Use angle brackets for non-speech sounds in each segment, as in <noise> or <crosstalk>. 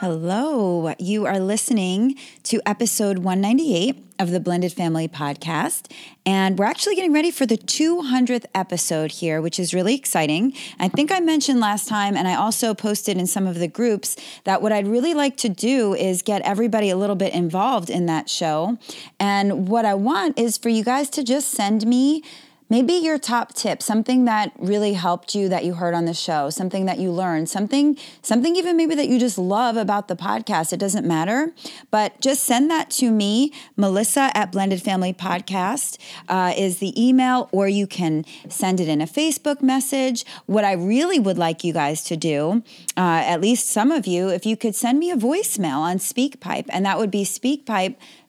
Hello, you are listening to episode 198 of the Blended Family Podcast. And we're actually getting ready for the 200th episode here, which is really exciting. I think I mentioned last time, and I also posted in some of the groups, that what I'd really like to do is get everybody a little bit involved in that show. And what I want is for you guys to just send me maybe your top tip something that really helped you that you heard on the show something that you learned something something even maybe that you just love about the podcast it doesn't matter but just send that to me melissa at blended family podcast uh, is the email or you can send it in a facebook message. What i really would like you guys to do uh, at least some of you if you could send me a voicemail on speakpipe and that would be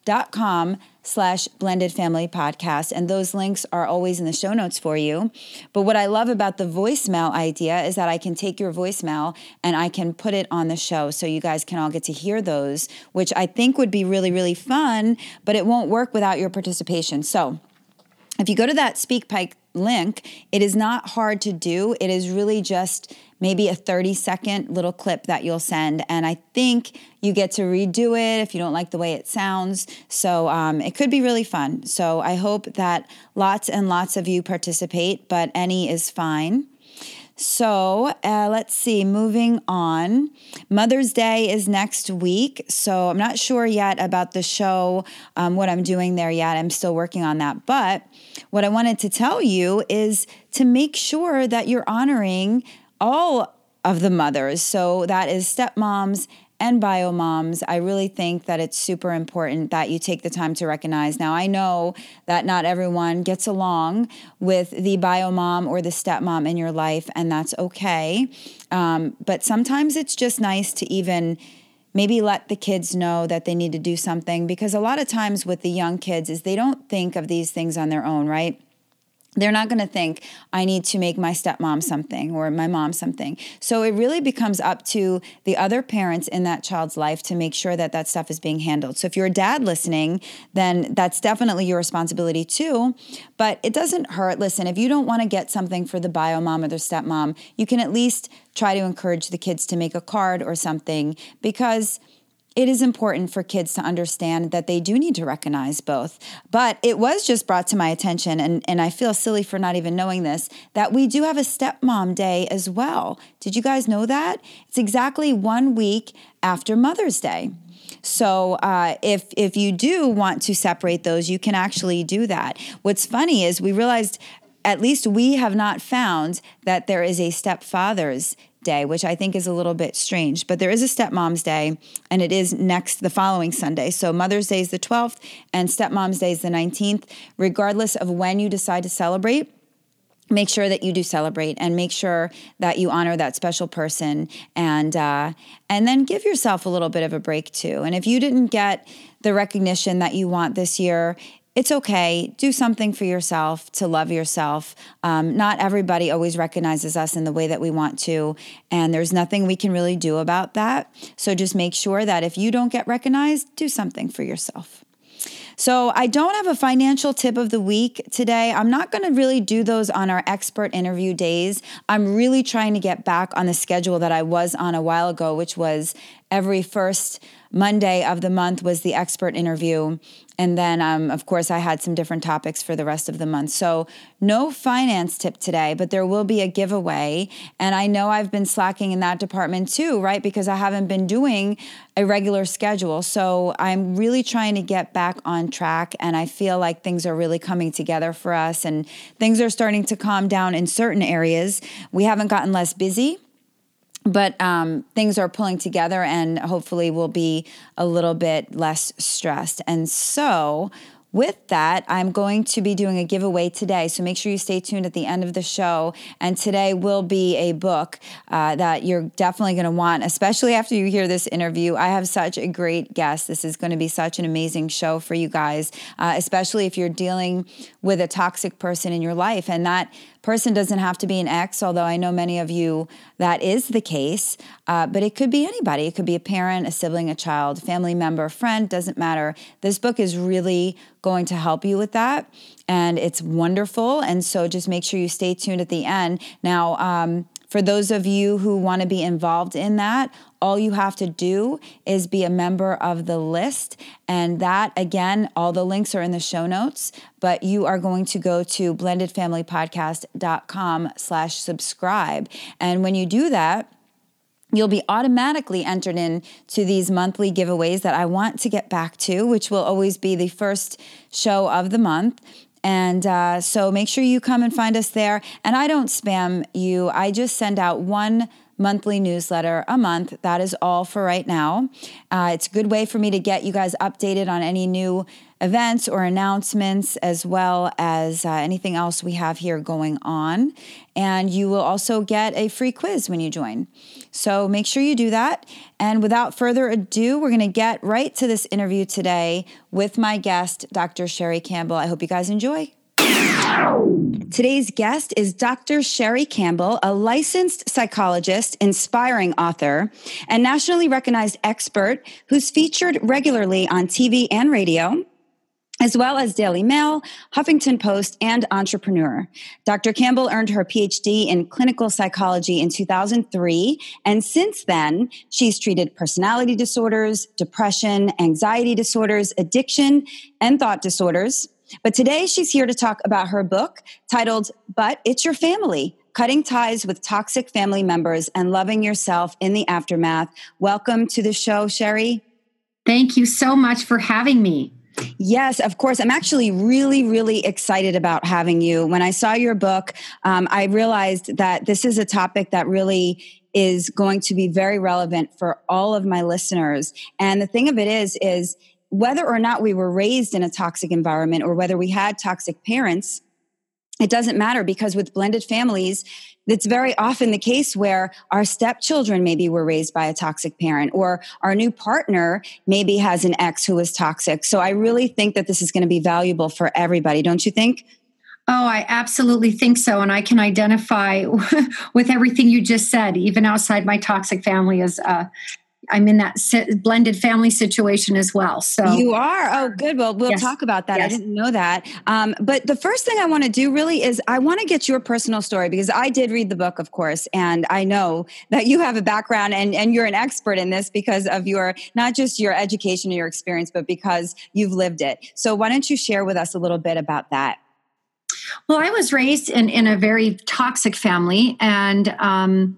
speakpipe.com slash blended family podcast. And those links are always in the show notes for you. But what I love about the voicemail idea is that I can take your voicemail and I can put it on the show so you guys can all get to hear those, which I think would be really, really fun, but it won't work without your participation. So if you go to that SpeakPipe link, it is not hard to do. It is really just maybe a 30 second little clip that you'll send. And I think you get to redo it if you don't like the way it sounds. So um, it could be really fun. So I hope that lots and lots of you participate, but any is fine. So uh, let's see, moving on. Mother's Day is next week. So I'm not sure yet about the show, um, what I'm doing there yet. I'm still working on that. But what I wanted to tell you is to make sure that you're honoring all of the mothers. So that is stepmoms and bio moms. I really think that it's super important that you take the time to recognize. Now, I know that not everyone gets along with the bio mom or the stepmom in your life, and that's okay. Um, but sometimes it's just nice to even maybe let the kids know that they need to do something because a lot of times with the young kids is they don't think of these things on their own, right? They're not going to think i need to make my stepmom something or my mom something. So it really becomes up to the other parents in that child's life to make sure that that stuff is being handled. So if you're a dad listening then that's definitely your responsibility too. But it doesn't hurt listen if you don't want to get something for the bio mom or the stepmom you can at least try to encourage the kids to make a card or something because it is important for kids to understand that they do need to recognize both. But it was just brought to my attention, and, and I feel silly for not even knowing this, that we do have a stepmom day as well. Did you guys know that? It's exactly one week after Mother's Day. So uh, if if you do want to separate those, you can actually do that. What's funny is we realized at least we have not found that there is a stepfather's day, which I think is a little bit strange. But there is a stepmom's day, and it is next the following Sunday. So Mother's Day is the 12th, and stepmom's day is the 19th. Regardless of when you decide to celebrate, make sure that you do celebrate and make sure that you honor that special person and uh, and then give yourself a little bit of a break too and if you didn't get the recognition that you want this year it's okay. Do something for yourself to love yourself. Um, not everybody always recognizes us in the way that we want to, and there's nothing we can really do about that. So just make sure that if you don't get recognized, do something for yourself. So, I don't have a financial tip of the week today. I'm not going to really do those on our expert interview days. I'm really trying to get back on the schedule that I was on a while ago, which was every first Monday of the month was the expert interview. And then, um, of course, I had some different topics for the rest of the month. So, no finance tip today, but there will be a giveaway. And I know I've been slacking in that department too, right? Because I haven't been doing a regular schedule. So, I'm really trying to get back on track. And I feel like things are really coming together for us and things are starting to calm down in certain areas. We haven't gotten less busy but um, things are pulling together and hopefully we'll be a little bit less stressed. And so, with that, I'm going to be doing a giveaway today. So make sure you stay tuned at the end of the show. And today will be a book uh, that you're definitely going to want, especially after you hear this interview. I have such a great guest. This is going to be such an amazing show for you guys, uh, especially if you're dealing with a toxic person in your life. And that person doesn't have to be an ex, although I know many of you that is the case, uh, but it could be anybody. It could be a parent, a sibling, a child, family member, friend, doesn't matter. This book is really going to help you with that, and it's wonderful. And so just make sure you stay tuned at the end. Now, um, for those of you who want to be involved in that, all you have to do is be a member of the list. And that, again, all the links are in the show notes, but you are going to go to blendedfamilypodcast.com slash subscribe. And when you do that, you'll be automatically entered in to these monthly giveaways that I want to get back to, which will always be the first show of the month. And uh, so make sure you come and find us there. And I don't spam you, I just send out one monthly newsletter a month. That is all for right now. Uh, it's a good way for me to get you guys updated on any new events or announcements, as well as uh, anything else we have here going on. And you will also get a free quiz when you join. So make sure you do that. And without further ado, we're going to get right to this interview today with my guest, Dr. Sherrie Campbell. I hope you guys enjoy. Today's guest is Dr. Sherrie Campbell, a licensed psychologist, inspiring author, and nationally recognized expert who's featured regularly on TV and radio as well as Daily Mail, Huffington Post, and Entrepreneur. Dr. Campbell earned her PhD in clinical psychology in 2003, and since then, she's treated personality disorders, depression, anxiety disorders, addiction, and thought disorders. But today, she's here to talk about her book titled But It's Your Family Cutting Ties with Toxic Family Members and Loving Yourself in the Aftermath. Welcome to the show, Sherrie. Thank you so much for having me. Yes, of course. I'm actually really, really excited about having you. When I saw your book, um, I realized that this is a topic that really is going to be very relevant for all of my listeners. And the thing of it is, is whether or not we were raised in a toxic environment or whether we had toxic parents, it doesn't matter because with blended families, it's very often the case where our stepchildren maybe were raised by a toxic parent or our new partner maybe has an ex who is toxic. So I really think that this is going to be valuable for everybody, don't you think? Oh, I absolutely think so. And I can identify <laughs> with everything you just said, even outside my toxic family as uh, I'm in that blended family situation as well. So you are. Oh, good. Well, we'll yes. talk about that. Yes. I didn't know that. Um, but the first thing I want to do really is I want to get your personal story because I did read the book, of course, and I know that you have a background and and you're an expert in this because of your not just your education and your experience, but because you've lived it. So why don't you share with us a little bit about that? Well, I was raised in in a very toxic family, and. Um,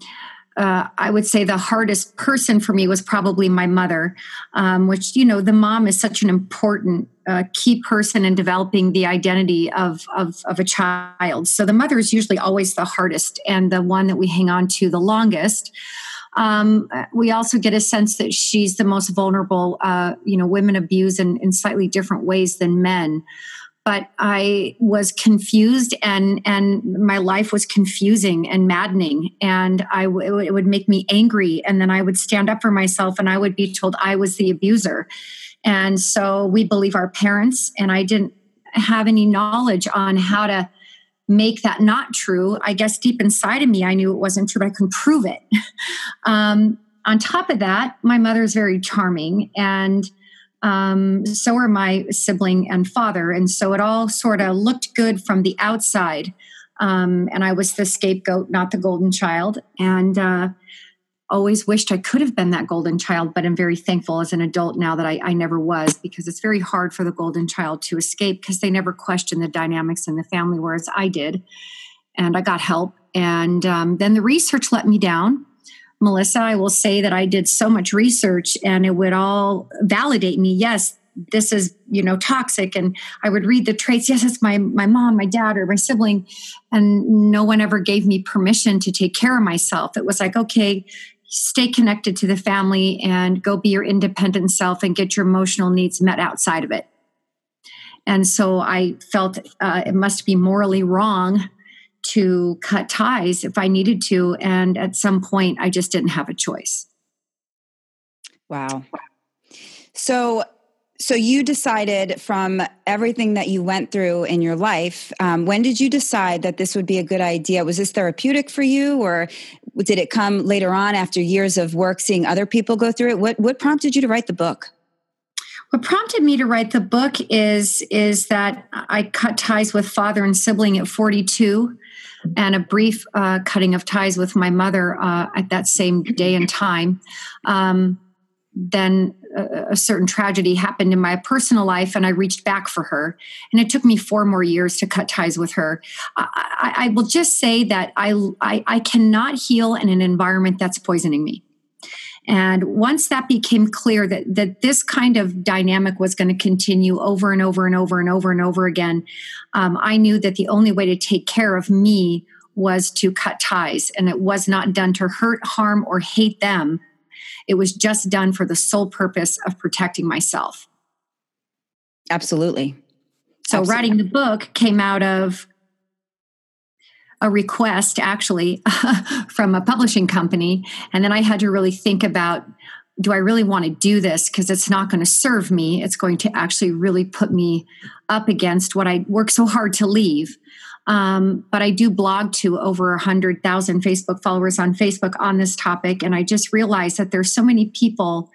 uh, I would say the hardest person for me was probably my mother, um, which, you know, the mom is such an important uh, key person in developing the identity of, of, of, a child. So the mother is usually always the hardest and the one that we hang on to the longest. Um, we also get a sense that she's the most vulnerable. Uh, you know, women abuse in, in slightly different ways than men but I was confused and and my life was confusing and maddening and I w- it would make me angry and then I would stand up for myself and I would be told I was the abuser. And so we believe our parents and I didn't have any knowledge on how to make that not true. I guess deep inside of me I knew it wasn't true but I couldn't prove it. <laughs> um, on top of that, my mother is very charming and um, so are my sibling and father. And so it all sort of looked good from the outside. Um, and I was the scapegoat, not the golden child. And uh, always wished I could have been that golden child, but I'm very thankful as an adult now that I, I never was because it's very hard for the golden child to escape because they never question the dynamics in the family, whereas I did. And I got help. And um, then the research let me down Melissa, I will say that I did so much research and it would all validate me. Yes, this is, you know, toxic. And I would read the traits. Yes, it's my, my mom, my dad, or my sibling. And no one ever gave me permission to take care of myself. It was like, okay, stay connected to the family and go be your independent self and get your emotional needs met outside of it. And so I felt uh, it must be morally wrong to cut ties if I needed to. And at some point, I just didn't have a choice. Wow. So, so you decided from everything that you went through in your life. Um, when did you decide that this would be a good idea? Was this therapeutic for you, or did it come later on after years of work, seeing other people go through it? What what prompted you to write the book? What prompted me to write the book is is that I cut ties with father and sibling at 42, and a brief uh, cutting of ties with my mother uh, at that same day and time. Um, then a, a, certain tragedy happened in my personal life, and I reached back for her. And it took me four more years to cut ties with her. I, I, I will just say that I, I I cannot heal in an environment that's poisoning me. And once that became clear that, that this kind of dynamic was going to continue over and over and over and over and over again, um, I knew that the only way to take care of me was to cut ties. And it was not done to hurt, harm, or hate them. It was just done for the sole purpose of protecting myself. Absolutely. So, Absolutely. writing the book came out of a request actually <laughs> from a publishing company. And then I had to really think about do I really want to do this? Because it's not going to serve me. It's going to actually really put me up against what I work so hard to leave. Um, but I do blog to over 100,000 Facebook followers on Facebook on this topic. And I just realized that there's so many people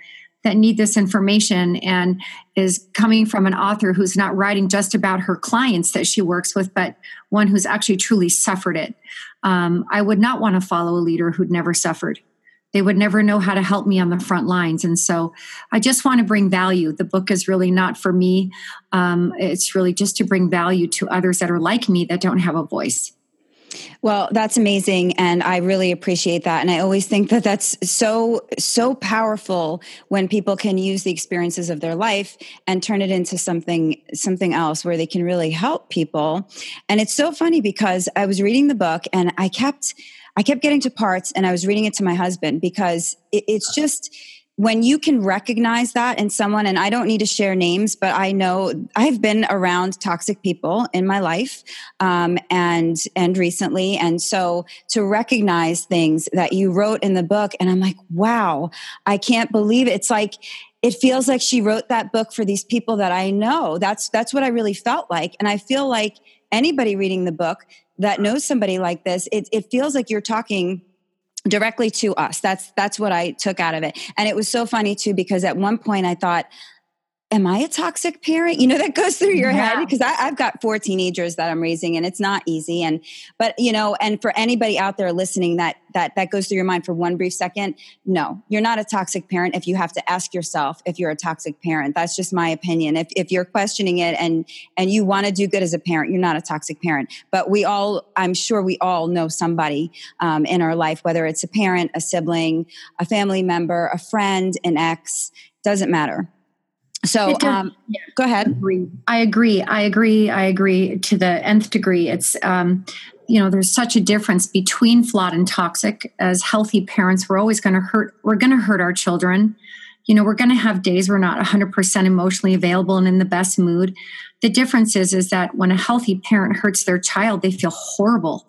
that need this information and is coming from an author who's not writing just about her clients that she works with, but one who's actually truly suffered it. Um, I would not want to follow a leader who'd never suffered. They would never know how to help me on the front lines. And so I just want to bring value. The book is really not for me, um, it's really just to bring value to others that are like me that don't have a voice. Well, that's amazing. And I really appreciate that. And I always think that that's so, so powerful when people can use the experiences of their life and turn it into something, something else where they can really help people. And it's so funny because I was reading the book and I kept, I kept getting to parts and I was reading it to my husband because it, it's just, when you can recognize that in someone, and I don't need to share names, but I know I've been around toxic people in my life um, and and recently, and so to recognize things that you wrote in the book, and I'm like, wow, I can't believe it. It's like it feels like she wrote that book for these people that I know. That's that's what I really felt like, and I feel like anybody reading the book that knows somebody like this, it, it feels like you're talking directly to us. That's that's what I took out of it. And it was so funny too because at one point I thought am I a toxic parent? You know, that goes through your yeah. head because I've got four teenagers that I'm raising and it's not easy. And, but you know, and for anybody out there listening that, that, that goes through your mind for one brief second, no, you're not a toxic parent if you have to ask yourself if you're a toxic parent. That's just my opinion. If, if you're questioning it and, and you want to do good as a parent, you're not a toxic parent. But we all, I'm sure we all know somebody um, in our life, whether it's a parent, a sibling, a family member, a friend, an ex, doesn't matter so um, yeah. go ahead. I agree. I agree. I agree to the nth degree. It's, um, you know, there's such a difference between flawed and toxic. As healthy parents, we're always going to hurt, we're going to hurt our children. You know, we're going to have days we're not 100% emotionally available and in the best mood. The difference is, is that when a healthy parent hurts their child, they feel horrible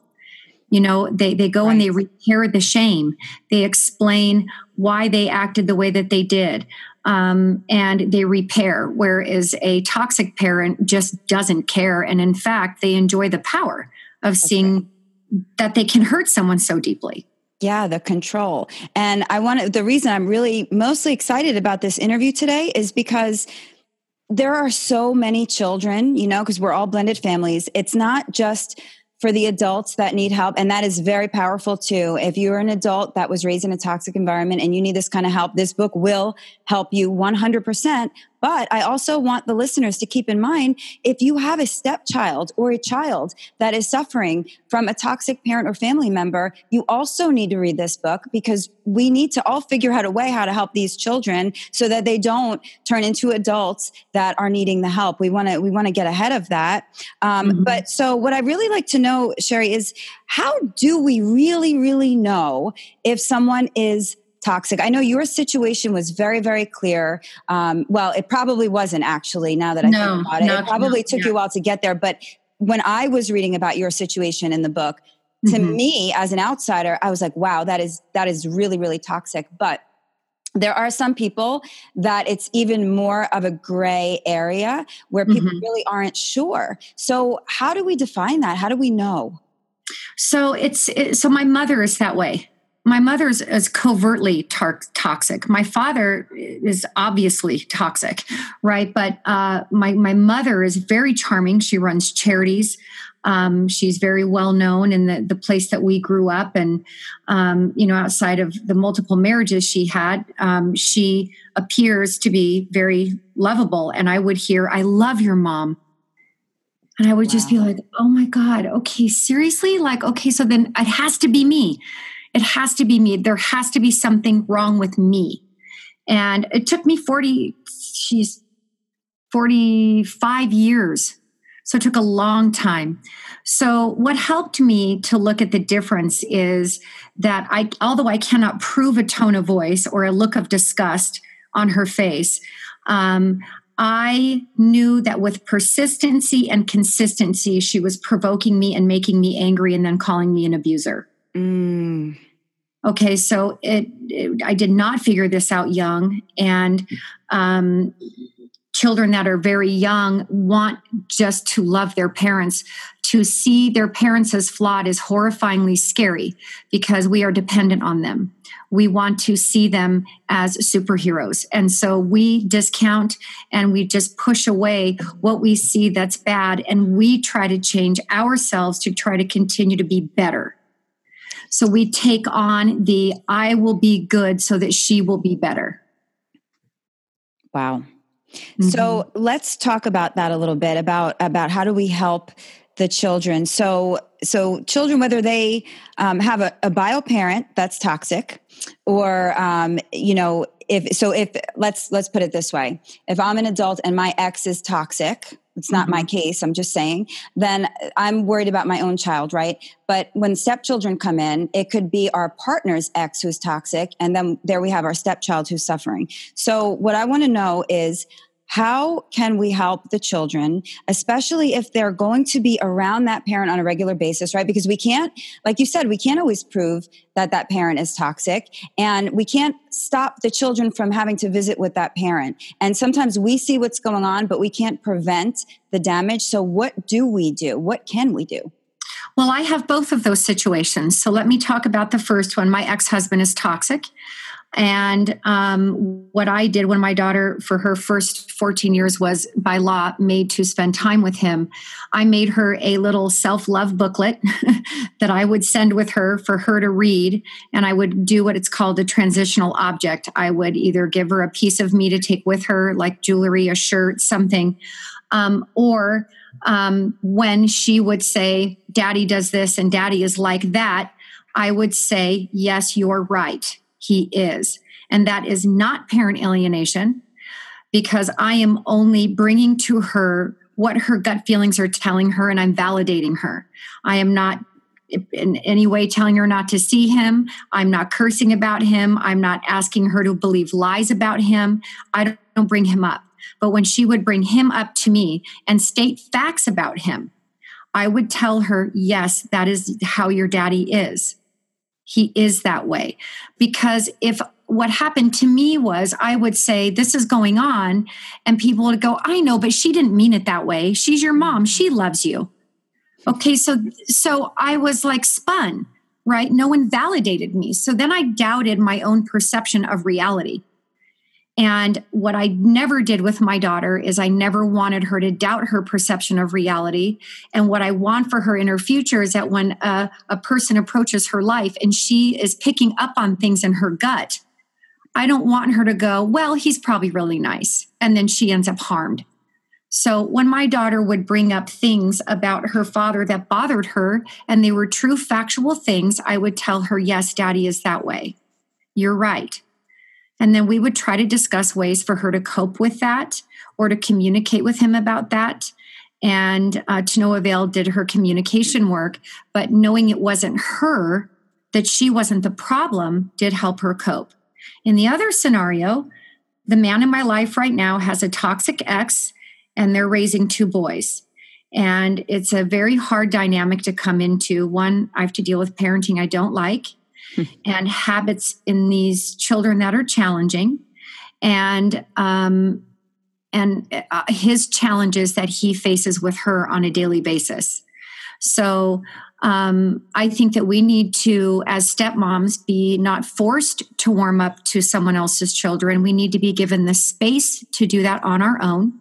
you know they they go right. and they repair the shame they explain why they acted the way that they did um, and they repair, whereas a toxic parent just doesn't care. And in fact, they enjoy the power of seeing that they can hurt someone so deeply. Yeah, the control. And I want to, the reason I'm really mostly excited about this interview today is because there are so many children, you know, because we're all blended families. It's not just for the adults that need help. And that is very powerful too. If you're an adult that was raised in a toxic environment and you need this kind of help, this book will help you 100%. But I also want the listeners to keep in mind if you have a stepchild or a child that is suffering from a toxic parent or family member, you also need to read this book because we need to all figure out a way how to help these children so that they don't turn into adults that are needing the help. We want to we want to get ahead of that. Um, mm-hmm. But so what I really like to know, Sherrie, is how do we really really know if someone is toxic. I know your situation was very, very clear. Um, well, it probably wasn't actually. Now that I no, think about it, no, it probably took yeah. you a while to get there. But when I was reading about your situation in the book, to mm-hmm. me as an outsider, I was like, wow, that is that is really, really toxic. But there are some people that it's even more of a gray area where people mm-hmm. really aren't sure. So, how do we define that? How do we know? So it's it, so my mother is that way. My mother is, is covertly tar- toxic. My father is obviously toxic, right? But uh, my my mother is very charming. She runs charities. Um, she's very well known in the, the place that we grew up. And, um, you know, outside of the multiple marriages she had, um, she appears to be very lovable. And I would hear, I love your mom. And I would wow. just be like, oh my God, okay, seriously? Like, okay, so then it has to be me. It has to be me. There has to be something wrong with me. And it took me 40, she's 45 years so it took a long time. So what helped me to look at the difference is that I, although I cannot prove a tone of voice or a look of disgust on her face, um, I knew that with persistency and consistency, she was provoking me and making me angry and then calling me an abuser. Mm. Okay, so it, it, I did not figure this out young, and um, children that are very young want just to love their parents. To see their parents as flawed is horrifyingly scary because we are dependent on them. We want to see them as superheroes and so we discount and we just push away what we see that's bad and we try to change ourselves to try to continue to be better so we take on the i will be good so that she will be better wow Mm-hmm. So let's talk about that a little bit about about how do we help the children. So so children, whether they um, have a, a, bio parent that's toxic, or um, you know, if so, if let's let's put it this way: if I'm an adult and my ex is toxic, it's not mm-hmm. my case i'm just saying then i'm worried about my own child right? But when stepchildren come in it could be our partner's ex who's toxic and then there we have our stepchild who's suffering. So what i want to know is how can we help the children, especially if they're going to be around that parent on a regular basis, right? Because we can't, like you said, we can't always prove that that parent is toxic and we can't stop the children from having to visit with that parent. And sometimes we see what's going on, but we can't prevent the damage. So what do we do? What can we do? Well, I have both of those situations. So let me talk about the first one. My ex husband is toxic. And um, what I did when my daughter, for her first 14 years, was by law made to spend time with him, I made her a little self love booklet <laughs> that I would send with her for her to read. And I would do what it's called a transitional object. I would either give her a piece of me to take with her, like jewelry, a shirt, something, um, or um, when she would say, Daddy does this and Daddy is like that, I would say, Yes, you're right he is. And that is not parent alienation because I am only bringing to her what her gut feelings are telling her and I'm validating her. I am not in any way telling her not to see him. I'm not cursing about him. I'm not asking her to believe lies about him. I don't bring him up. But when she would bring him up to me and state facts about him, I would tell her, yes, that is how your daddy is he is that way. Because if what happened to me was I would say, This is going on, and people would go, I know, but she didn't mean it that way. She's your mom. She loves you. Okay, so so I was like spun, right? No one validated me. So then I doubted my own perception of reality. And what I never did with my daughter is I never wanted her to doubt her perception of reality. And what I want for her in her future is that when a, a person approaches her life and she is picking up on things in her gut, I don't want her to go, well, he's probably really nice. And then she ends up harmed. So when my daughter would bring up things about her father that bothered her and they were true factual things, I would tell her, yes, daddy is that way. You're right and then we would try to discuss ways for her to cope with that or to communicate with him about that. And uh, to no avail did her communication work, but knowing it wasn't her, that she wasn't the problem, did help her cope. In the other scenario, the man in my life right now has a toxic ex and they're raising two boys. And it's a very hard dynamic to come into. One, I have to deal with parenting I don't like and habits in these children that are challenging. And um, and uh, his challenges that he faces with her on a daily basis. So um, I think that we need to, as stepmoms, be not forced to warm up to someone else's children. We need to be given the space to do that on our own.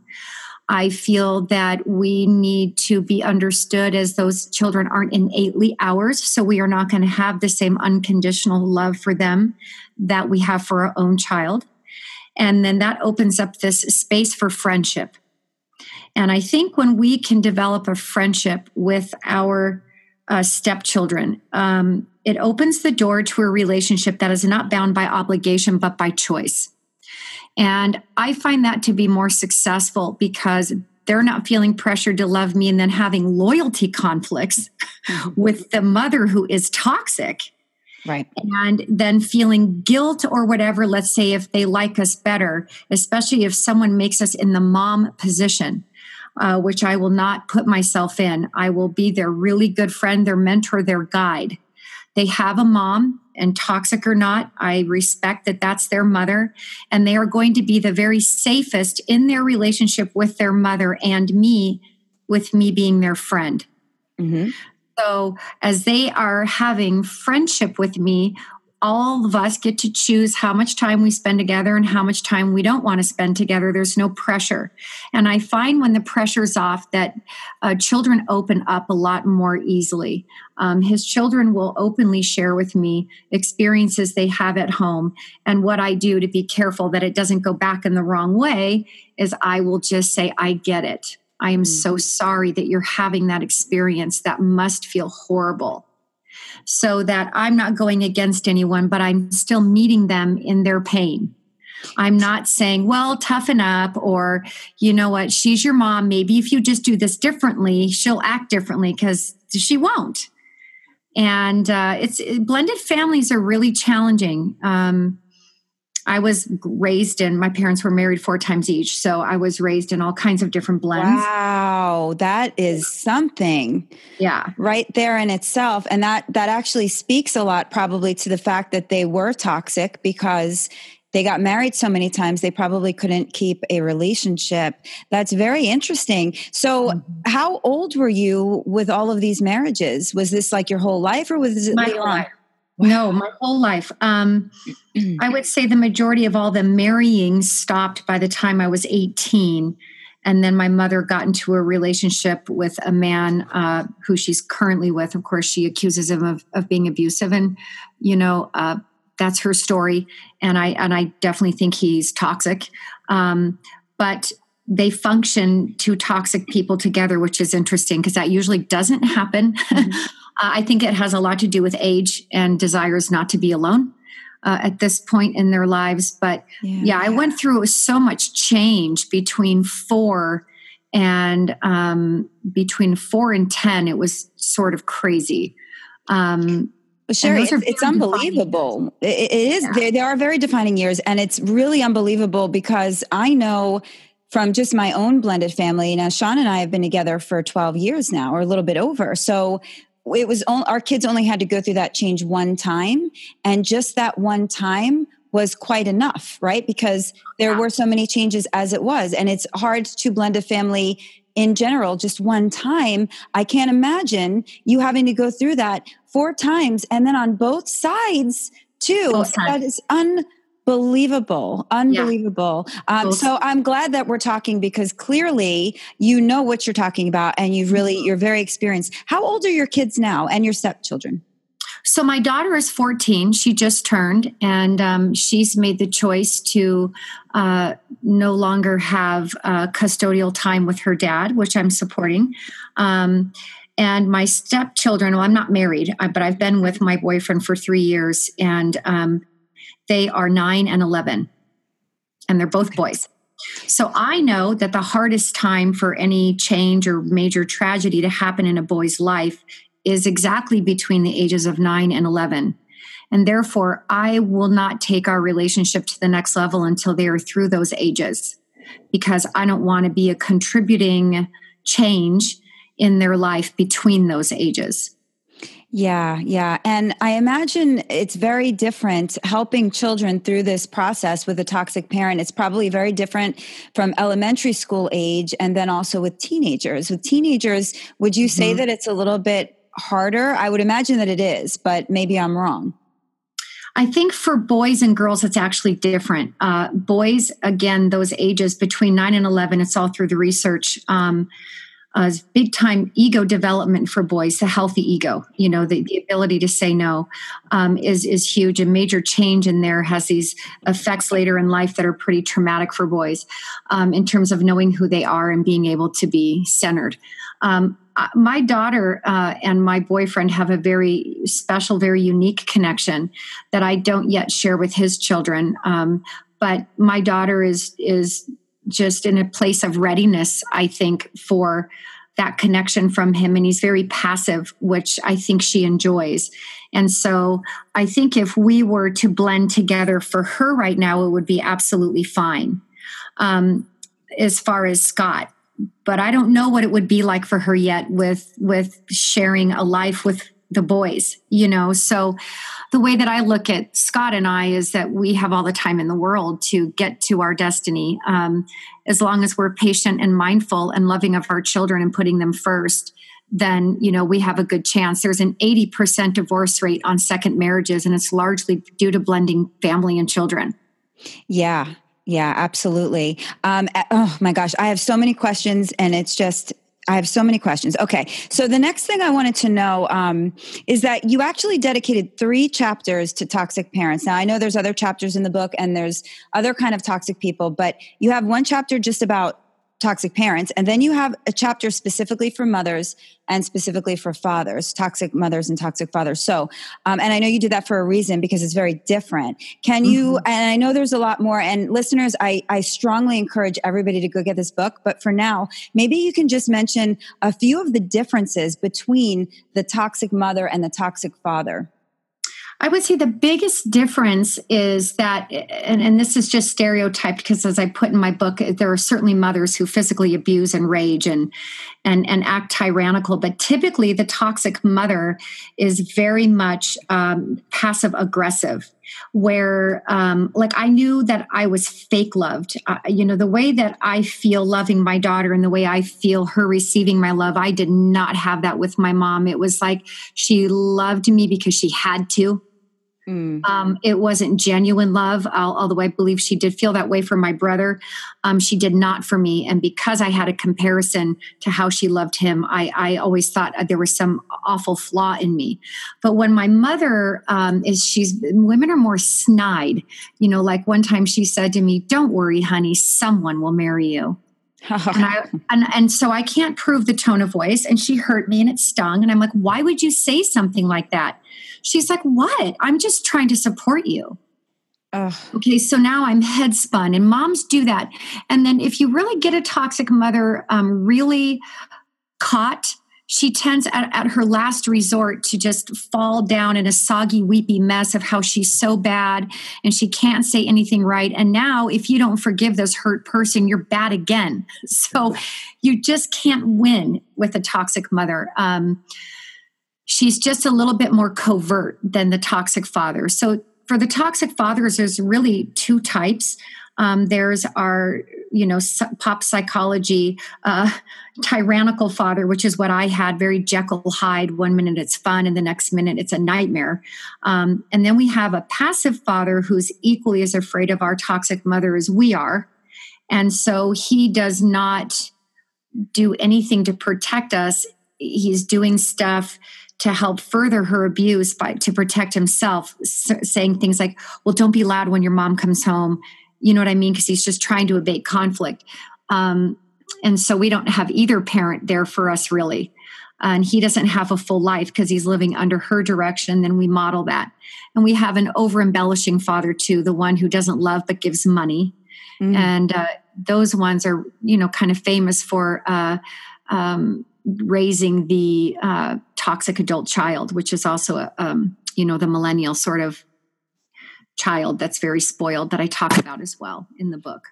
I feel that we need to be understood as those children aren't innately ours. So we are not going to have the same unconditional love for them that we have for our own child. And then that opens up this space for friendship. And I think when we can develop a friendship with our uh, stepchildren, um, it opens the door to a relationship that is not bound by obligation, but by choice. And I find that to be more successful because they're not feeling pressured to love me and then having loyalty conflicts mm-hmm. with the mother who is toxic. Right. And then feeling guilt or whatever, let's say if they like us better, especially if someone makes us in the mom position, uh, which I will not put myself in. I will be their really good friend, their mentor, their guide. They have a mom, and toxic or not, I respect that that's their mother. And they are going to be the very safest in their relationship with their mother and me, with me being their friend. Mm-hmm. So, as they are having friendship with me, all of us get to choose how much time we spend together and how much time we don't want to spend together. There's no pressure. And I find when the pressure's off that uh, children open up a lot more easily. Um, his children will openly share with me experiences they have at home. And what I do to be careful that it doesn't go back in the wrong way is I will just say, I get it. I am so sorry that you're having that experience. That must feel horrible so that I'm not going against anyone, but I'm still meeting them in their pain. I'm not saying, well, toughen up, or, you know what, she's your mom. Maybe if you just do this differently, she'll act differently because she won't. And uh, it's blended families are really challenging. Um, I was raised in, my parents were married four times each. So I was raised in all kinds of different blends. Wow. That is something. Yeah. Right there in itself. And that, that actually speaks a lot probably to the fact that they were toxic because they got married so many times they probably couldn't keep a relationship that's very interesting so mm-hmm. how old were you with all of these marriages was this like your whole life or was it my on Wow. No, my whole life. Um, <clears throat> I would say the majority of all the marrying stopped by the time I was 18. And then my mother got into a relationship with a man uh, who she's currently with. Of course, she accuses him of, of being abusive. And, you know, uh, that's her story. And I, and I definitely think he's toxic. Um, but they function two toxic people together, which is interesting because that usually doesn't happen. Mm-hmm. <laughs> Uh, I think it has a lot to do with age and desires not to be alone uh, at this point in their lives. But yeah, yeah I went through so much change between four and um, between four and 10. It was sort of crazy. Um, Sherrie, it's, it's unbelievable. It, it is. Yeah. They, they are very defining years, and it's really unbelievable because I know from just my own blended family. Now, Sean and I have been together for 12 years now, or a little bit over. So it was only, our kids only had to go through that change one time and just that one time was quite enough right because there yeah. were so many changes as it was and it's hard to blend a family in general just one time i can't imagine you having to go through that four times and then on both sides too both that is un Unbelievable. Unbelievable. Yeah. Um, so I'm glad that we're talking because clearly you know what you're talking about and you've really, mm-hmm. you're very experienced. How old are your kids now and your stepchildren? So my daughter is 14. She just turned, and um, she's made the choice to uh, no longer have uh, custodial time with her dad, which I'm supporting. Um, and my stepchildren, well, I'm not married, uh, but I've been with my boyfriend for three years, and um, they are nine and 11, and they're both boys. So I know that the hardest time for any change or major tragedy to happen in a boy's life is exactly between the ages of nine and 11. And therefore, I will not take our relationship to the next level until they are through those ages because I don't want to be a contributing change in their life between those ages. Yeah, yeah. And I imagine it's very different helping children through this process with a toxic parent. It's probably very different from elementary school age and then also with teenagers. With teenagers, would you say mm-hmm. that it's a little bit harder? I would imagine that it is, but maybe I'm wrong. I think for boys and girls, it's actually different. Uh, boys, again, those ages between 9 and 11, it's all through the research. Um, uh, big time ego development for boys, the healthy ego, you know, the, the ability to say no um, is, is huge. A major change in there has these effects later in life that are pretty traumatic for boys um, in terms of knowing who they are and being able to be centered. Um, my daughter uh, and my boyfriend have a very special, very unique connection that I don't yet share with his children. Um, but my daughter is is just in a place of readiness, I think, for that connection from him. And he's very passive, which I think she enjoys. And so I think if we were to blend together for her right now, it would be absolutely fine. Um, as far as Scott, but I don't know what it would be like for her yet with with sharing a life with the boys, you know. So the way that I look at Scott and I is that we have all the time in the world to get to our destiny. Um, as long as we're patient and mindful and loving of our children and putting them first, then you know we have a good chance. There's an 80% divorce rate on second marriages, and it's largely due to blending family and children. Yeah, yeah, absolutely. Um, oh my gosh, I have so many questions, and it's just I have so many questions. Okay, so the next thing I wanted to know um, is that you actually dedicated three chapters to toxic parents. Now I know there's other chapters in the book, and there's other kind of toxic people, but you have one chapter just about toxic parents. And then you have a chapter specifically for mothers and specifically for fathers, toxic mothers and toxic fathers. So, um, and I know you did that for a reason because it's very different. Can you, mm-hmm. and I know there's a lot more, and listeners, I, I strongly encourage everybody to go get this book. But for now, maybe you can just mention a few of the differences between the toxic mother and the toxic father. I would say the biggest difference is that, and, and, this is just stereotyped because, as I put in my book, there are certainly mothers who physically abuse and rage and and and act tyrannical. But typically, the toxic mother is very much um, passive aggressive. Where, um, like, I knew that I was fake loved. Uh, you know, the way that I feel loving my daughter and the way I feel her receiving my love, I did not have that with my mom. It was like she loved me because she had to Mm. Um, it wasn't genuine love, although I believe she did feel that way for my brother. Um, she did not for me. And because I had a comparison to how she loved him, I, I always thought there was some awful flaw in me. But when my mother um, is, she's, women are more snide. You know, like one time she said to me, Don't worry, honey, someone will marry you. <laughs> and, I, and, and so I can't prove the tone of voice. And she hurt me and it stung. And I'm like, why would you say something like that? She's like, What? I'm just trying to support you. Ugh. Okay, so now I'm head spun, and moms do that. And then if you really get a toxic mother um, really caught, she tends at, at, her last resort to just fall down in a soggy, weepy mess of how she's so bad and she can't say anything right. And now, if you don't forgive this hurt person, you're bad again. <laughs> So you just can't win with a toxic mother. Um, she's just a little bit more covert than the toxic father. So for the toxic fathers, there's really two types. Um, there's our, you know, pop psychology, uh, tyrannical father, which is what I had, very Jekyll Hyde. One minute it's fun, and the next minute it's a nightmare. Um, and then we have a passive father who's equally as afraid of our toxic mother as we are. And so he does not do anything to protect us. He's doing stuff to help further her abuse by to protect himself saying things like well don't be loud when your mom comes home. You know what i mean? Because he's just trying to abate conflict. Um, and so we don't have either parent there for us really. And he doesn't have a full life because he's living under her direction then we model that. And we have an over embellishing father too the one who doesn't love but gives money. Mm. and uh, those ones are you know kind of famous for uh, um, raising the uh, toxic adult child, which is also a, um, you know, the millennial sort of child that's very spoiled that I talk about as well in the book.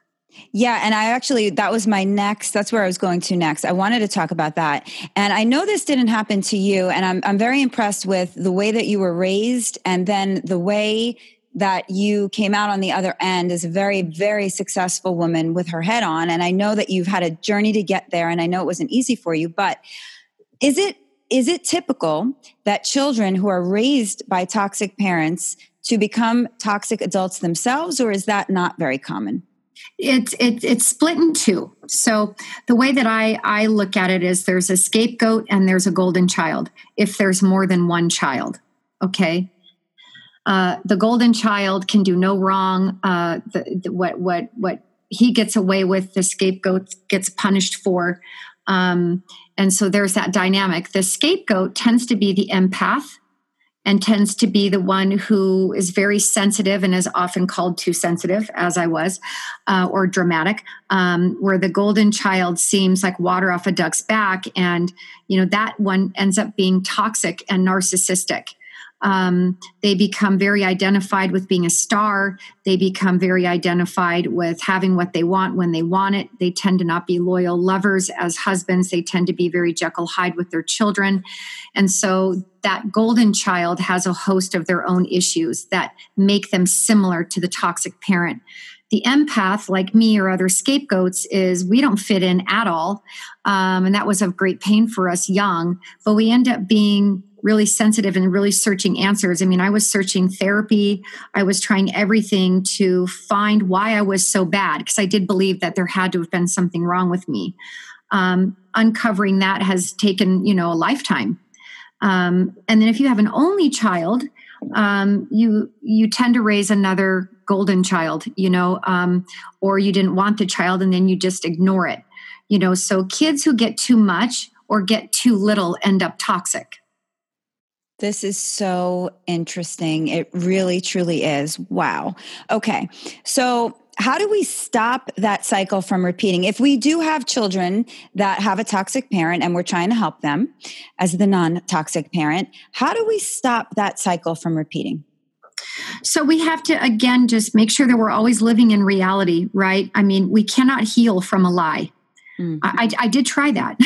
Yeah, and I actually that was my next that's where I was going to next. I wanted to talk about that. And I know this didn't happen to you and I'm I'm very impressed with the way that you were raised and then the way that you came out on the other end as a very very successful woman with her head on. And I know that you've had a journey to get there and I know it wasn't easy for you, but is it is it typical that children who are raised by toxic parents to become toxic adults themselves or is that not very common? it's it, it's split in two. So the way that i i look at it is there's a scapegoat and there's a golden child if there's more than one child okay uh, the golden child can do no wrong uh, the, the, what what what he gets away with the scapegoat gets punished for um, and so there's that dynamic the scapegoat tends to be the empath and tends to be the one who is very sensitive and is often called too sensitive, as I was, uh, or dramatic, um, where the golden child seems like water off a duck's back. And, you know, that one ends up being toxic and narcissistic. Um, they become very identified with being a star. They become very identified with having what they want when they want it. They tend to not be loyal lovers as husbands. They tend to be very Jekyll Hyde with their children. And so that golden child has a host of their own issues that make them similar to the toxic parent. The empath, like me or other scapegoats, is we don't fit in at all. Um, and that was of great pain for us young, but we end up being really sensitive and really searching answers. I mean, I was searching therapy, I was trying everything to find why I was so bad because I did believe that there had to have been something wrong with me. Um, uncovering that has taken, you know, a lifetime. Um, and then if you have an only child, um, you you tend to raise another golden child, you know, um, or you didn't want the child and then you just ignore it, you know. So kids who get too much or get too little end up toxic. This is so interesting. It really, truly is. Wow. Okay. So, how do we stop that cycle from repeating? If we do have children that have a toxic parent and we're trying to help them as the non toxic parent, how do we stop that cycle from repeating? So we have to again just make sure that we're always living in reality, right? I mean, we cannot heal from a lie. Mm-hmm. I, I, did try that.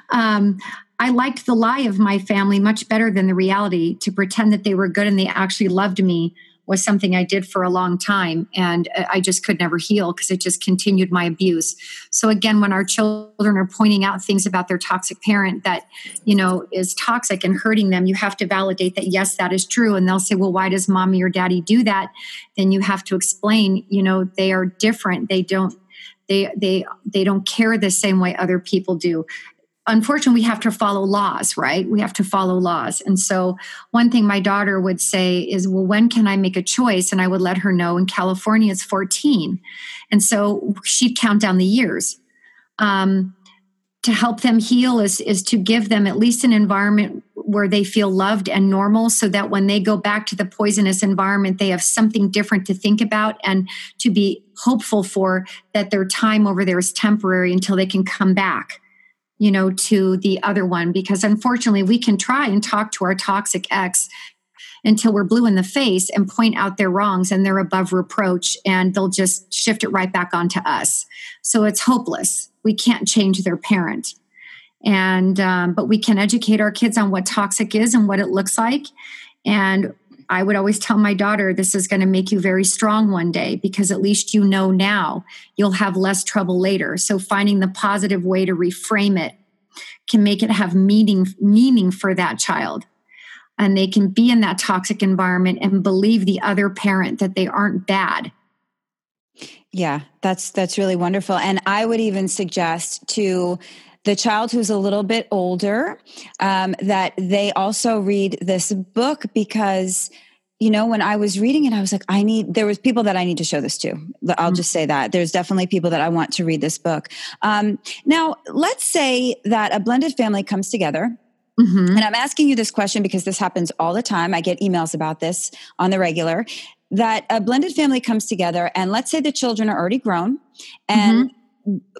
<laughs> um, I liked the lie of my family much better than the reality. To pretend that they were good and they actually loved me was something I did for a long time. And uh, I just could never heal because it just continued my abuse. So, again, when our children are pointing out things about their toxic parent that, you know, is toxic and hurting them, you have to validate that, yes, that is true. And they'll say, well, why does mommy or daddy do that? Then you have to explain, you know, they are different. They don't they they they don't care the same way other people do unfortunately we have to follow laws right? We have to follow laws. And so one thing my daughter would say is well when can i make a choice? And i would let her know. In california it's 14 and so she'd count down the years. Um, to help them heal is, is to give them at least an environment where they feel loved and normal so that when they go back to the poisonous environment they have something different to think about and to be hopeful for that their time over there is temporary until they can come back you know, to the other one because unfortunately we can try and talk to our toxic ex until we're blue in the face and point out their wrongs and they're above reproach and they'll just shift it right back onto us. So it's hopeless. We can't change their parent. And, um, but we can educate our kids on what toxic is and what it looks like. And I would always tell my daughter, this is going to make you very strong one day because at least you know now you'll have less trouble later. So finding the positive way to reframe it can make it have meaning meaning for that child. And they can be in that toxic environment and believe the other parent that they aren't bad. Yeah, that's that's really wonderful. And I would even suggest to the child who's a little bit older um, that they also read this book because you know when i was reading it i was like i need there was people that i need to show this to. I'll mm-hmm. just say that. There's definitely people that i want to read this book. Um, now let's say that a blended family comes together mm-hmm. and i'm asking you this question because this happens all the time. I get emails about this on the regular that a blended family comes together and let's say the children are already grown and mm-hmm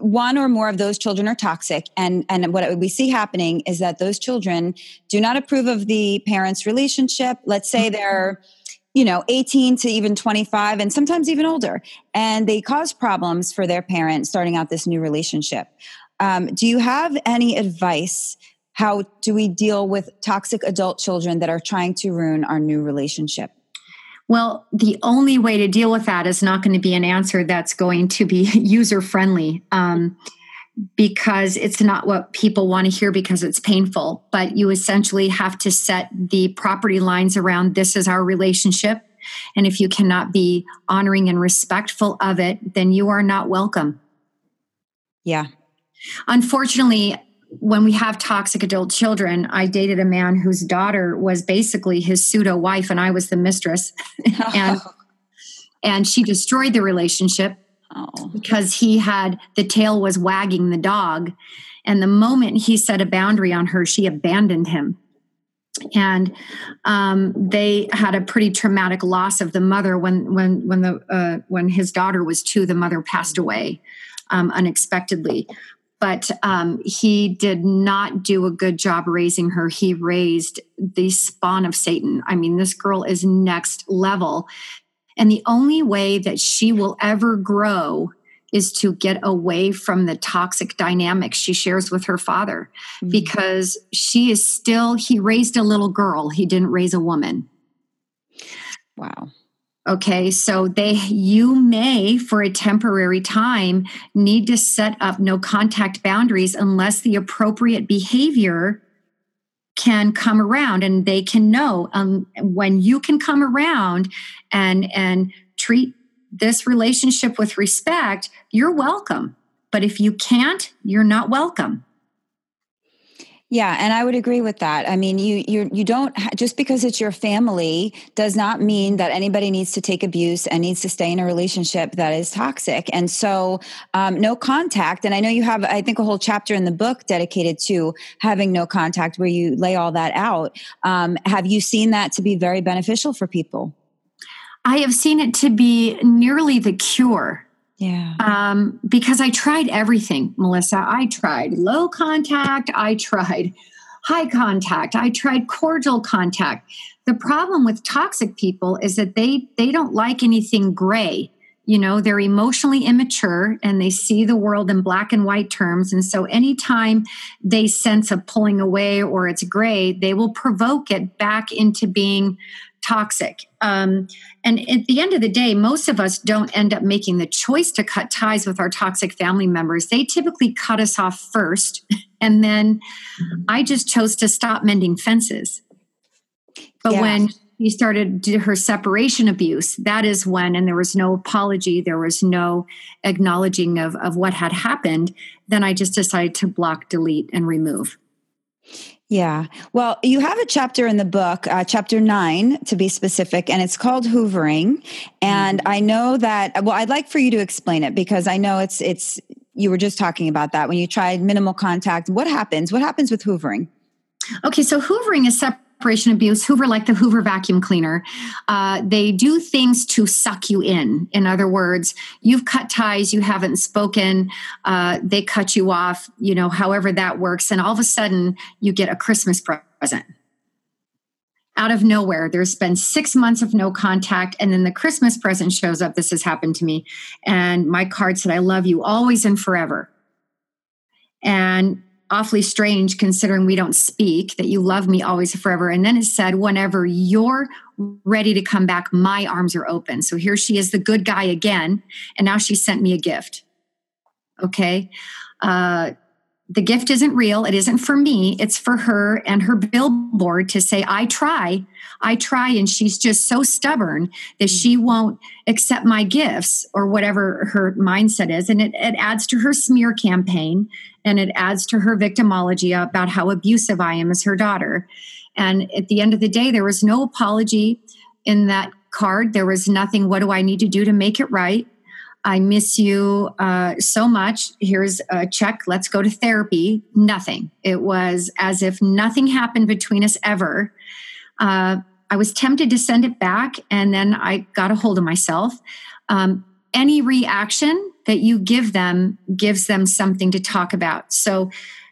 one or more of those children are toxic. And and what we see happening is that those children do not approve of the parents relationship. Let's say mm-hmm. they're you know 18 to even 25 and sometimes even older and they cause problems for their parents starting out this new relationship. Um, do you have any advice? How do we deal with toxic adult children that are trying to ruin our new relationship well, the only way to deal with that is not going to be an answer that's going to be <laughs> user friendly um, because it's not what people want to hear because it's painful. But you essentially have to set the property lines around this is our relationship. And if you cannot be honoring and respectful of it, then you are not welcome. Yeah. Unfortunately, when we have toxic adult children, I dated a man whose daughter was basically his pseudo wife, and I was the mistress, <laughs> and and she destroyed the relationship oh. because he had the tail was wagging the dog, and the moment he set a boundary on her, she abandoned him. And um, they had a pretty traumatic loss of the mother when when when the uh, when his daughter was two. The mother passed away um, unexpectedly but um, he did not do a good job raising her. He raised the spawn of Satan. I mean, this girl is next level. And the only way that she will ever grow is to get away from the toxic dynamics she shares with her father mm-hmm. because she is still, he raised a little girl, he didn't raise a woman. Wow. Okay, so they you may for a temporary time need to set up no contact boundaries unless the appropriate behavior can come around and they can know um, when you can come around and and treat this relationship with respect, you're welcome. But if you can't, you're not welcome. Yeah, and I would agree with that. I mean, you you you don't just because it's your family does not mean that anybody needs to take abuse and needs to stay in a relationship that is toxic. And so, um, no contact. And I know you have, I think, a whole chapter in the book dedicated to having no contact, where you lay all that out. Um, have you seen that to be very beneficial for people? I have seen it to be nearly the cure yeah. Um, because I tried everything, Melissa. I tried low contact, I tried high contact, I tried cordial contact. The problem with toxic people is that they they don't like anything gray. You know, they're emotionally immature and they see the world in black and white terms. And so anytime they sense a pulling away or it's gray, they will provoke it back into being toxic. Um, and at the end of the day, most of us don't end up making the choice to cut ties with our toxic family members. They typically cut us off first. <laughs> And then I just chose to stop mending fences. But yeah. when she started her separation abuse, that is when, and there was no apology, there was no acknowledging of, of what had happened, then I just decided to block, delete, and remove. Yeah. Well, you have a chapter in the book, uh, chapter nine to be specific, and it's called Hoovering. And mm-hmm. I know that, well, I'd like for you to explain it because I know it's, it's, you were just talking about that when you tried minimal contact. What happens? What happens with Hoovering? Okay, so Hoovering is separate separation abuse, Hoover, like the Hoover vacuum cleaner, uh, they do things to suck you in. In other words, you've cut ties, you haven't spoken, uh, they cut you off, you know, however that works. And all of a sudden, you get a Christmas present out of nowhere. There's been six months of no contact, and then the Christmas present shows up. This has happened to me. And my card said, I love you always and forever. And awfully strange considering we don't speak, that you love me always forever. And then it said, whenever you're ready to come back, my arms are open. So here she is, the good guy again. And now she sent me a gift. Okay. Uh, the gift isn't real. It isn't for me. It's for her and her billboard to say, I try, I try. And she's just so stubborn that she mm. won't accept my gifts or whatever her mindset is. And it, it adds to her smear campaign and it adds to her victimology about how abusive I am as her daughter. And at the end of the day, there was no apology in that card. There was nothing, what do I need to do to make it right? I miss you uh, so much. Here's a check. Let's go to therapy. Nothing. It was as if nothing happened between us ever. Uh, I was tempted to send it back, and then I got a hold of myself. Um, any reaction that you give them gives them something to talk about. So,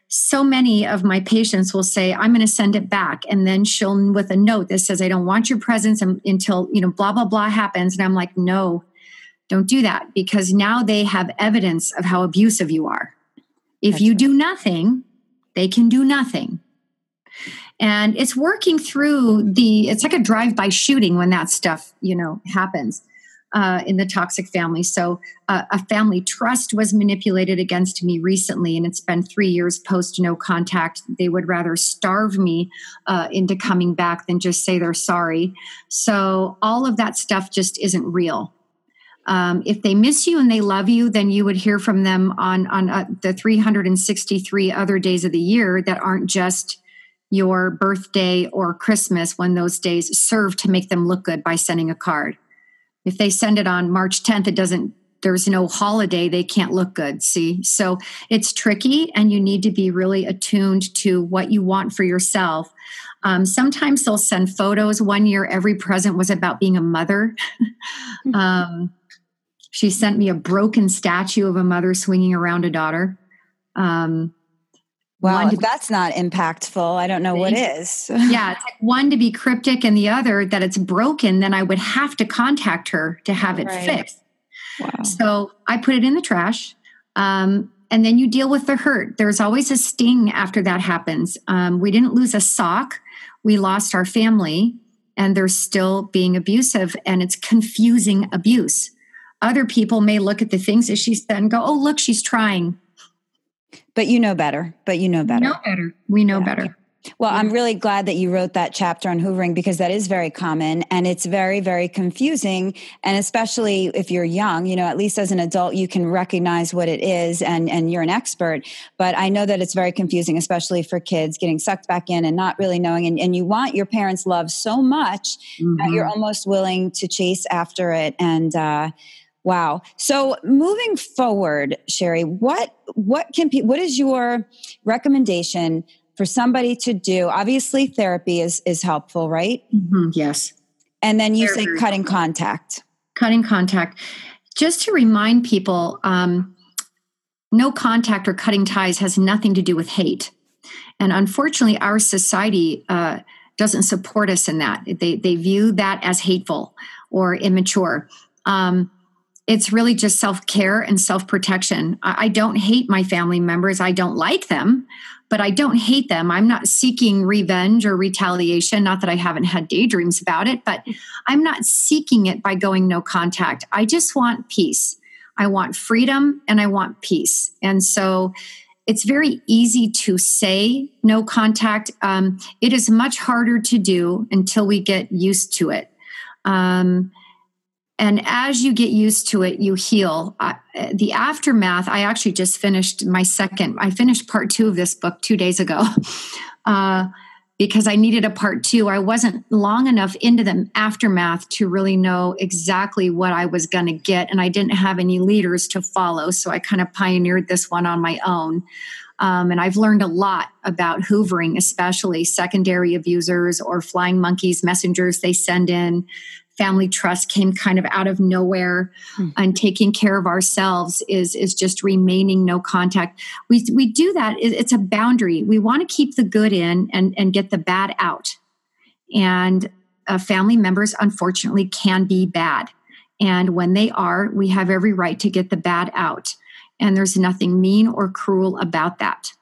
so many of my patients will say, I'm going to send it back. And then she'll, with a note that says, I don't want your presence until, you know, blah, blah, blah happens. And I'm like, no, don't do that because now they have evidence of how abusive you are. If That's you right. do nothing, they can do nothing. And it's working through the, it's like a drive by shooting when that stuff, you know, happens uh, in the toxic family. So uh, a family trust was manipulated against me recently, and it's been three years post no contact. They would rather starve me uh, into coming back than just say they're sorry. So all of that stuff just isn't real. Um, if they miss you and they love you, then you would hear from them on on uh, the 363 other days of the year that aren't just your birthday or Christmas when those days serve to make them look good by sending a card. If they send it on March 10th, it doesn't, there's no holiday, they can't look good. See? So it's tricky, and you need to be really attuned to what you want for yourself. Um, sometimes they'll send photos. One year, every present was about being a mother. <laughs> um, she sent me a broken statue of a mother swinging around a daughter. Um, Wow, if that's not impactful, I don't know what is. <laughs> yeah, it's like one to be cryptic and the other that it's broken, then I would have to contact her to have it right. fixed. Wow. So I put it in the trash. Um, and then you deal with the hurt. There's always a sting after that happens. Um, we didn't lose a sock, we lost our family, and they're still being abusive, and it's confusing abuse. Other people may look at the things that she's done and go, oh, look, she's trying but you know better. But you know better. We know better. We know yeah. better. Well, yeah. I'm really glad that you wrote that chapter on hoovering because that is very common and it's very, very confusing. And especially if you're young, you know, at least as an adult, you can recognize what it is and, and you're an expert. But I know that it's very confusing, especially for kids getting sucked back in and not really knowing. And, and you want your parents' love so much mm-hmm. that you're almost willing to chase after it. And, uh, Wow. So moving forward, Sherrie, what what can pe- what is your recommendation for somebody to do? Obviously, therapy is is helpful, right? Mm-hmm, yes. And then you say cutting contact. Cutting contact. Just to remind people, um, no contact or cutting ties has nothing to do with hate, and unfortunately, our society uh, doesn't support us in that. They they view that as hateful or immature. Um, it's really just self care and self protection. I, I don't hate my family members. I don't like them, but I don't hate them. I'm not seeking revenge or retaliation. Not that I haven't had daydreams about it, but I'm not seeking it by going no contact. I just want peace. I want freedom and I want peace. And so it's very easy to say no contact. Um, it is much harder to do until we get used to it. Um, and as you get used to it you heal. I, the aftermath i actually just finished my second i finished part two of this book two days ago <laughs> uh, because i needed a part two. I wasn't long enough into the aftermath to really know exactly what i was going to get and i didn't have any leaders to follow so i kind of pioneered this one on my own. Um, and I've learned a lot about hoovering, especially secondary abusers or flying monkeys, messengers they send in, family trust came kind of out of nowhere mm-hmm. and taking care of ourselves is is just remaining no contact. We we do that. It's a boundary. We want to keep the good in and and get the bad out. And uh, family members unfortunately can be bad. And when they are we have every right to get the bad out. And there's nothing mean or cruel about that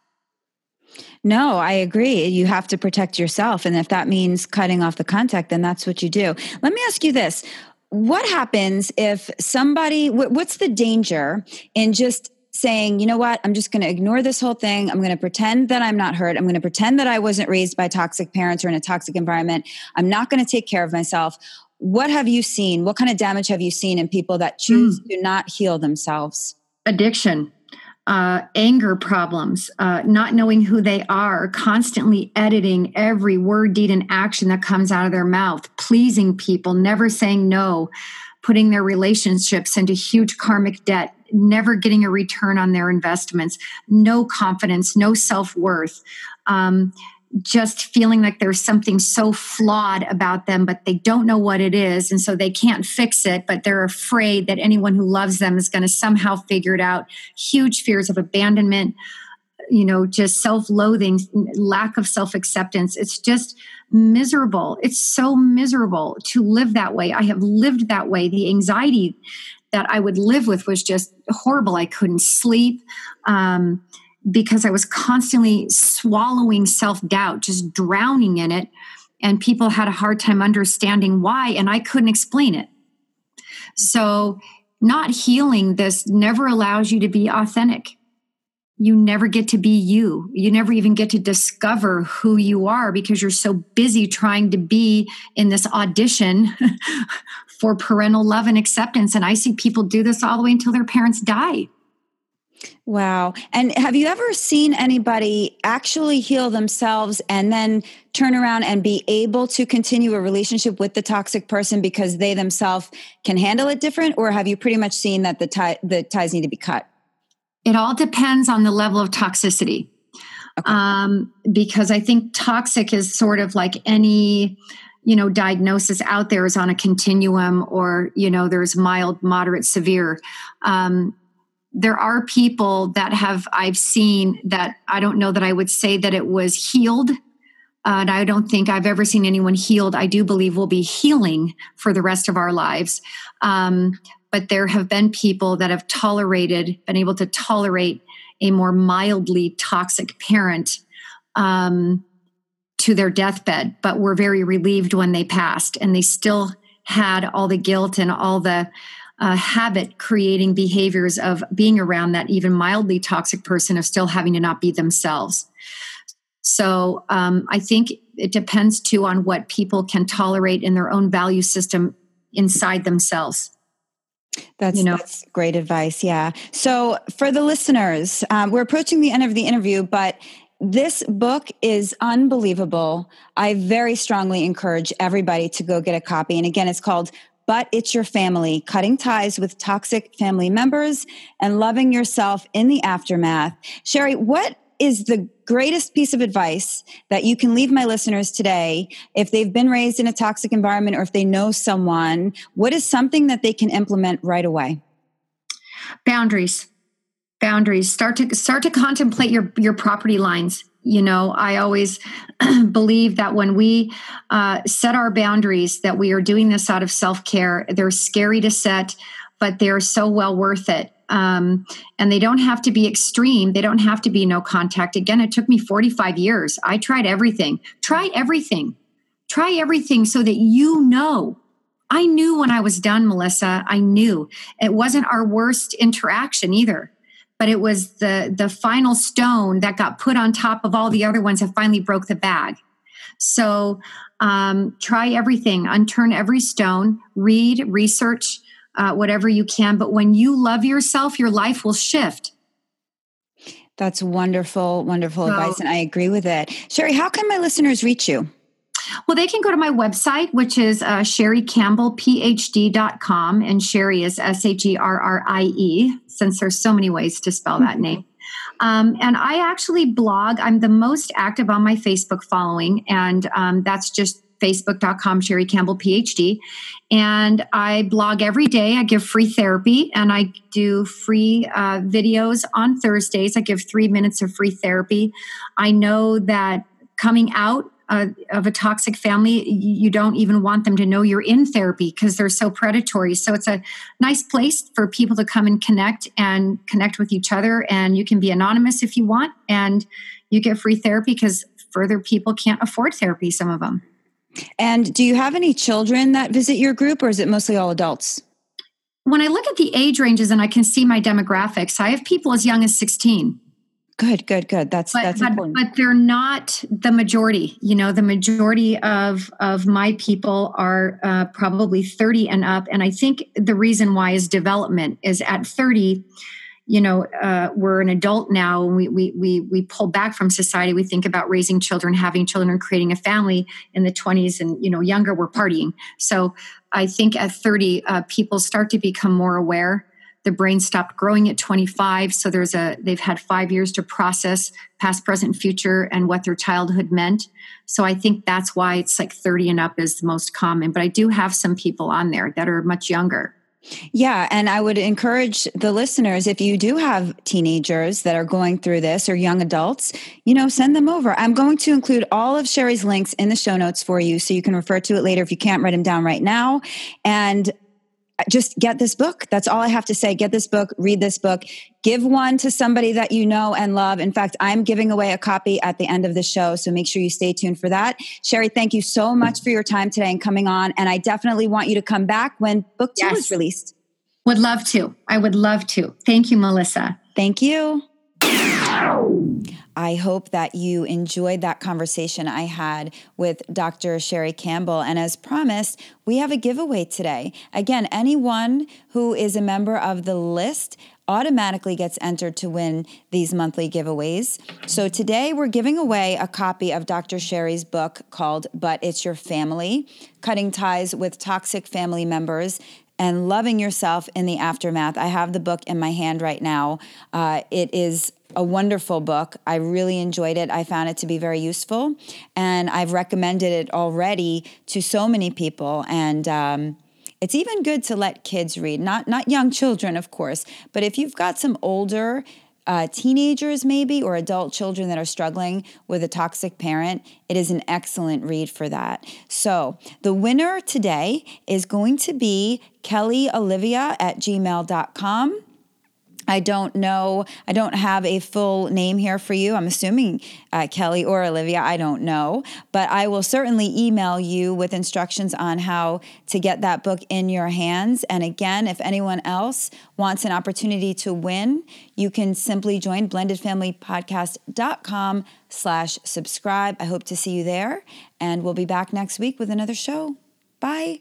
no, I agree. You have to protect yourself. And if that means cutting off the contact, then that's what you do. Let me ask you this What happens if somebody, what's the danger in just saying, you know what, I'm just going to ignore this whole thing. I'm going to pretend that I'm not hurt. I'm going to pretend that I wasn't raised by toxic parents or in a toxic environment. I'm not going to take care of myself. What have you seen? What kind of damage have you seen in people that choose mm. to not heal themselves? Addiction uh, anger problems, uh, not knowing who they are, constantly editing every word, deed, and action that comes out of their mouth, pleasing people, never saying no, putting their relationships into huge karmic debt, never getting a return on their investments, no confidence, no self worth. Um, just feeling like there's something so flawed about them, but they don't know what it is. And so they can't fix it, but they're afraid that anyone who loves them is going to somehow figure it out. Huge fears of abandonment, you know, just self loathing, lack of self acceptance. It's just miserable. It's so miserable to live that way. I have lived that way. The anxiety that I would live with was just horrible. I couldn't sleep. Um, because I was constantly swallowing self doubt, just drowning in it. And people had a hard time understanding why, and I couldn't explain it. So, not healing this never allows you to be authentic. You never get to be you. You never even get to discover who you are because you're so busy trying to be in this audition <laughs> for parental love and acceptance. And I see people do this all the way until their parents die. Wow. And have you ever seen anybody actually heal themselves and then turn around and be able to continue a relationship with the toxic person because they themselves can handle it different? Or have you pretty much seen that the, tie, the ties need to be cut? It all depends on the level of toxicity. Okay. Um, because I think toxic is sort of like any you know diagnosis out there is on a continuum or you know there's mild moderate severe um, there are people that have I've seen that I don't know that I would say that it was healed. Uh, and I don't think I've ever seen anyone healed. I do believe we'll be healing for the rest of our lives. Um, but there have been people that have tolerated, been able to tolerate a more mildly toxic parent um, to their deathbed, but were very relieved when they passed. And they still had all the guilt and all the uh, habit creating behaviors of being around that even mildly toxic person of still having to not be themselves. So um, I think it depends too on what people can tolerate in their own value system inside themselves. That's, you know? that's great advice. Yeah. So for the listeners, um, we're approaching the end of the interview, but this book is unbelievable. I very strongly encourage everybody to go get a copy. And again, it's called but it's your family, cutting ties with toxic family members and loving yourself in the aftermath. Sherrie, what is the greatest piece of advice that you can leave my listeners today if they've been raised in a toxic environment or if they know someone? What is something that they can implement right away? Boundaries. Boundaries. Start to start to contemplate your your property lines. You know i always <clears throat> believe that when we uh, set our boundaries that we are doing this out of self-care. They're scary to set but they're so well worth it. Um, and they don't have to be extreme. They don't have to be no contact. Again it took me 45 years. I tried everything. Try everything. Try everything so that you know. I knew when i was done melissa. I knew. It wasn't our worst interaction either but it was the the final stone that got put on top of all the other ones that finally broke the bag. So um, try everything unturn every stone read research uh, whatever you can but when you love yourself your life will shift. That's wonderful wonderful so, advice and i agree with it. Sherrie how can my listeners reach you well, they can go to my website, which is uh, sherriecampbellphd.com. And Sherrie is S H E R R I E, since there's so many ways to spell that mm-hmm. name. Um, and I actually blog. I'm the most active on my Facebook following, and um, that's just facebook.com Sherrie Campbell PhD. And I blog every day. I give free therapy and I do free uh, videos on Thursdays. I give three minutes of free therapy. I know that coming out uh, of a toxic family, you don't even want them to know you're in therapy because they're so predatory. So it's a nice place for people to come and connect and connect with each other. And you can be anonymous if you want, and you get free therapy because further people can't afford therapy, some of them. And do you have any children that visit your group, or is it mostly all adults? When I look at the age ranges and I can see my demographics, I have people as young as 16. Good, good, good. That's but, that's but, important. But they're not the majority. You know, the majority of of my people are uh, probably thirty and up, and I think the reason why is development. Is at thirty, you know, uh, we're an adult now, and we we we we pull back from society. We think about raising children, having children, creating a family. In the twenties and you know younger, we're partying. So I think at thirty, uh, people start to become more aware the brain stopped growing at 25 so there's a they've had five years to process past present future and what their childhood meant so i think that's why it's like 30 and up is the most common but i do have some people on there that are much younger yeah. And I would encourage the listeners, if you do have teenagers that are going through this or young adults, you know, send them over. I'm going to include all of Sherrie's links in the show notes for you so you can refer to it later if you can't write them down right now. And just get this book. That's all I have to say. Get this book, read this book, give one to somebody that you know and love. In fact, I'm giving away a copy at the end of the show. So make sure you stay tuned for that. Sherrie, thank you so much for your time today and coming on. And I definitely want you to come back when book two yes. is released. Would love to. I would love to. Thank you, Melissa. Thank you. I hope that you enjoyed that conversation I had with Dr. Sherrie Campbell. And as promised, we have a giveaway today. Again, anyone who is a member of the list automatically gets entered to win these monthly giveaways. So today we're giving away a copy of Dr. Sherrie's book called But It's Your Family Cutting Ties with Toxic Family Members and loving yourself in the aftermath. I have the book in my hand right now. Uh, it is a wonderful book. I really enjoyed it. I found it to be very useful, and I've recommended it already to so many people. And um, it's even good to let kids read, not not young children, of course, but if you've got some older uh, teenagers, maybe, or adult children that are struggling with a toxic parent, it is an excellent read for that. So, the winner today is going to be Kelly Olivia at gmail.com. I don't know. I don't have a full name here for you. I'm assuming uh, Kelly or Olivia. I don't know. But I will certainly email you with instructions on how to get that book in your hands. And again, if anyone else wants an opportunity to win, you can simply join blendedfamilypodcast.com slash subscribe. I hope to see you there. And we'll be back next week with another show. Bye.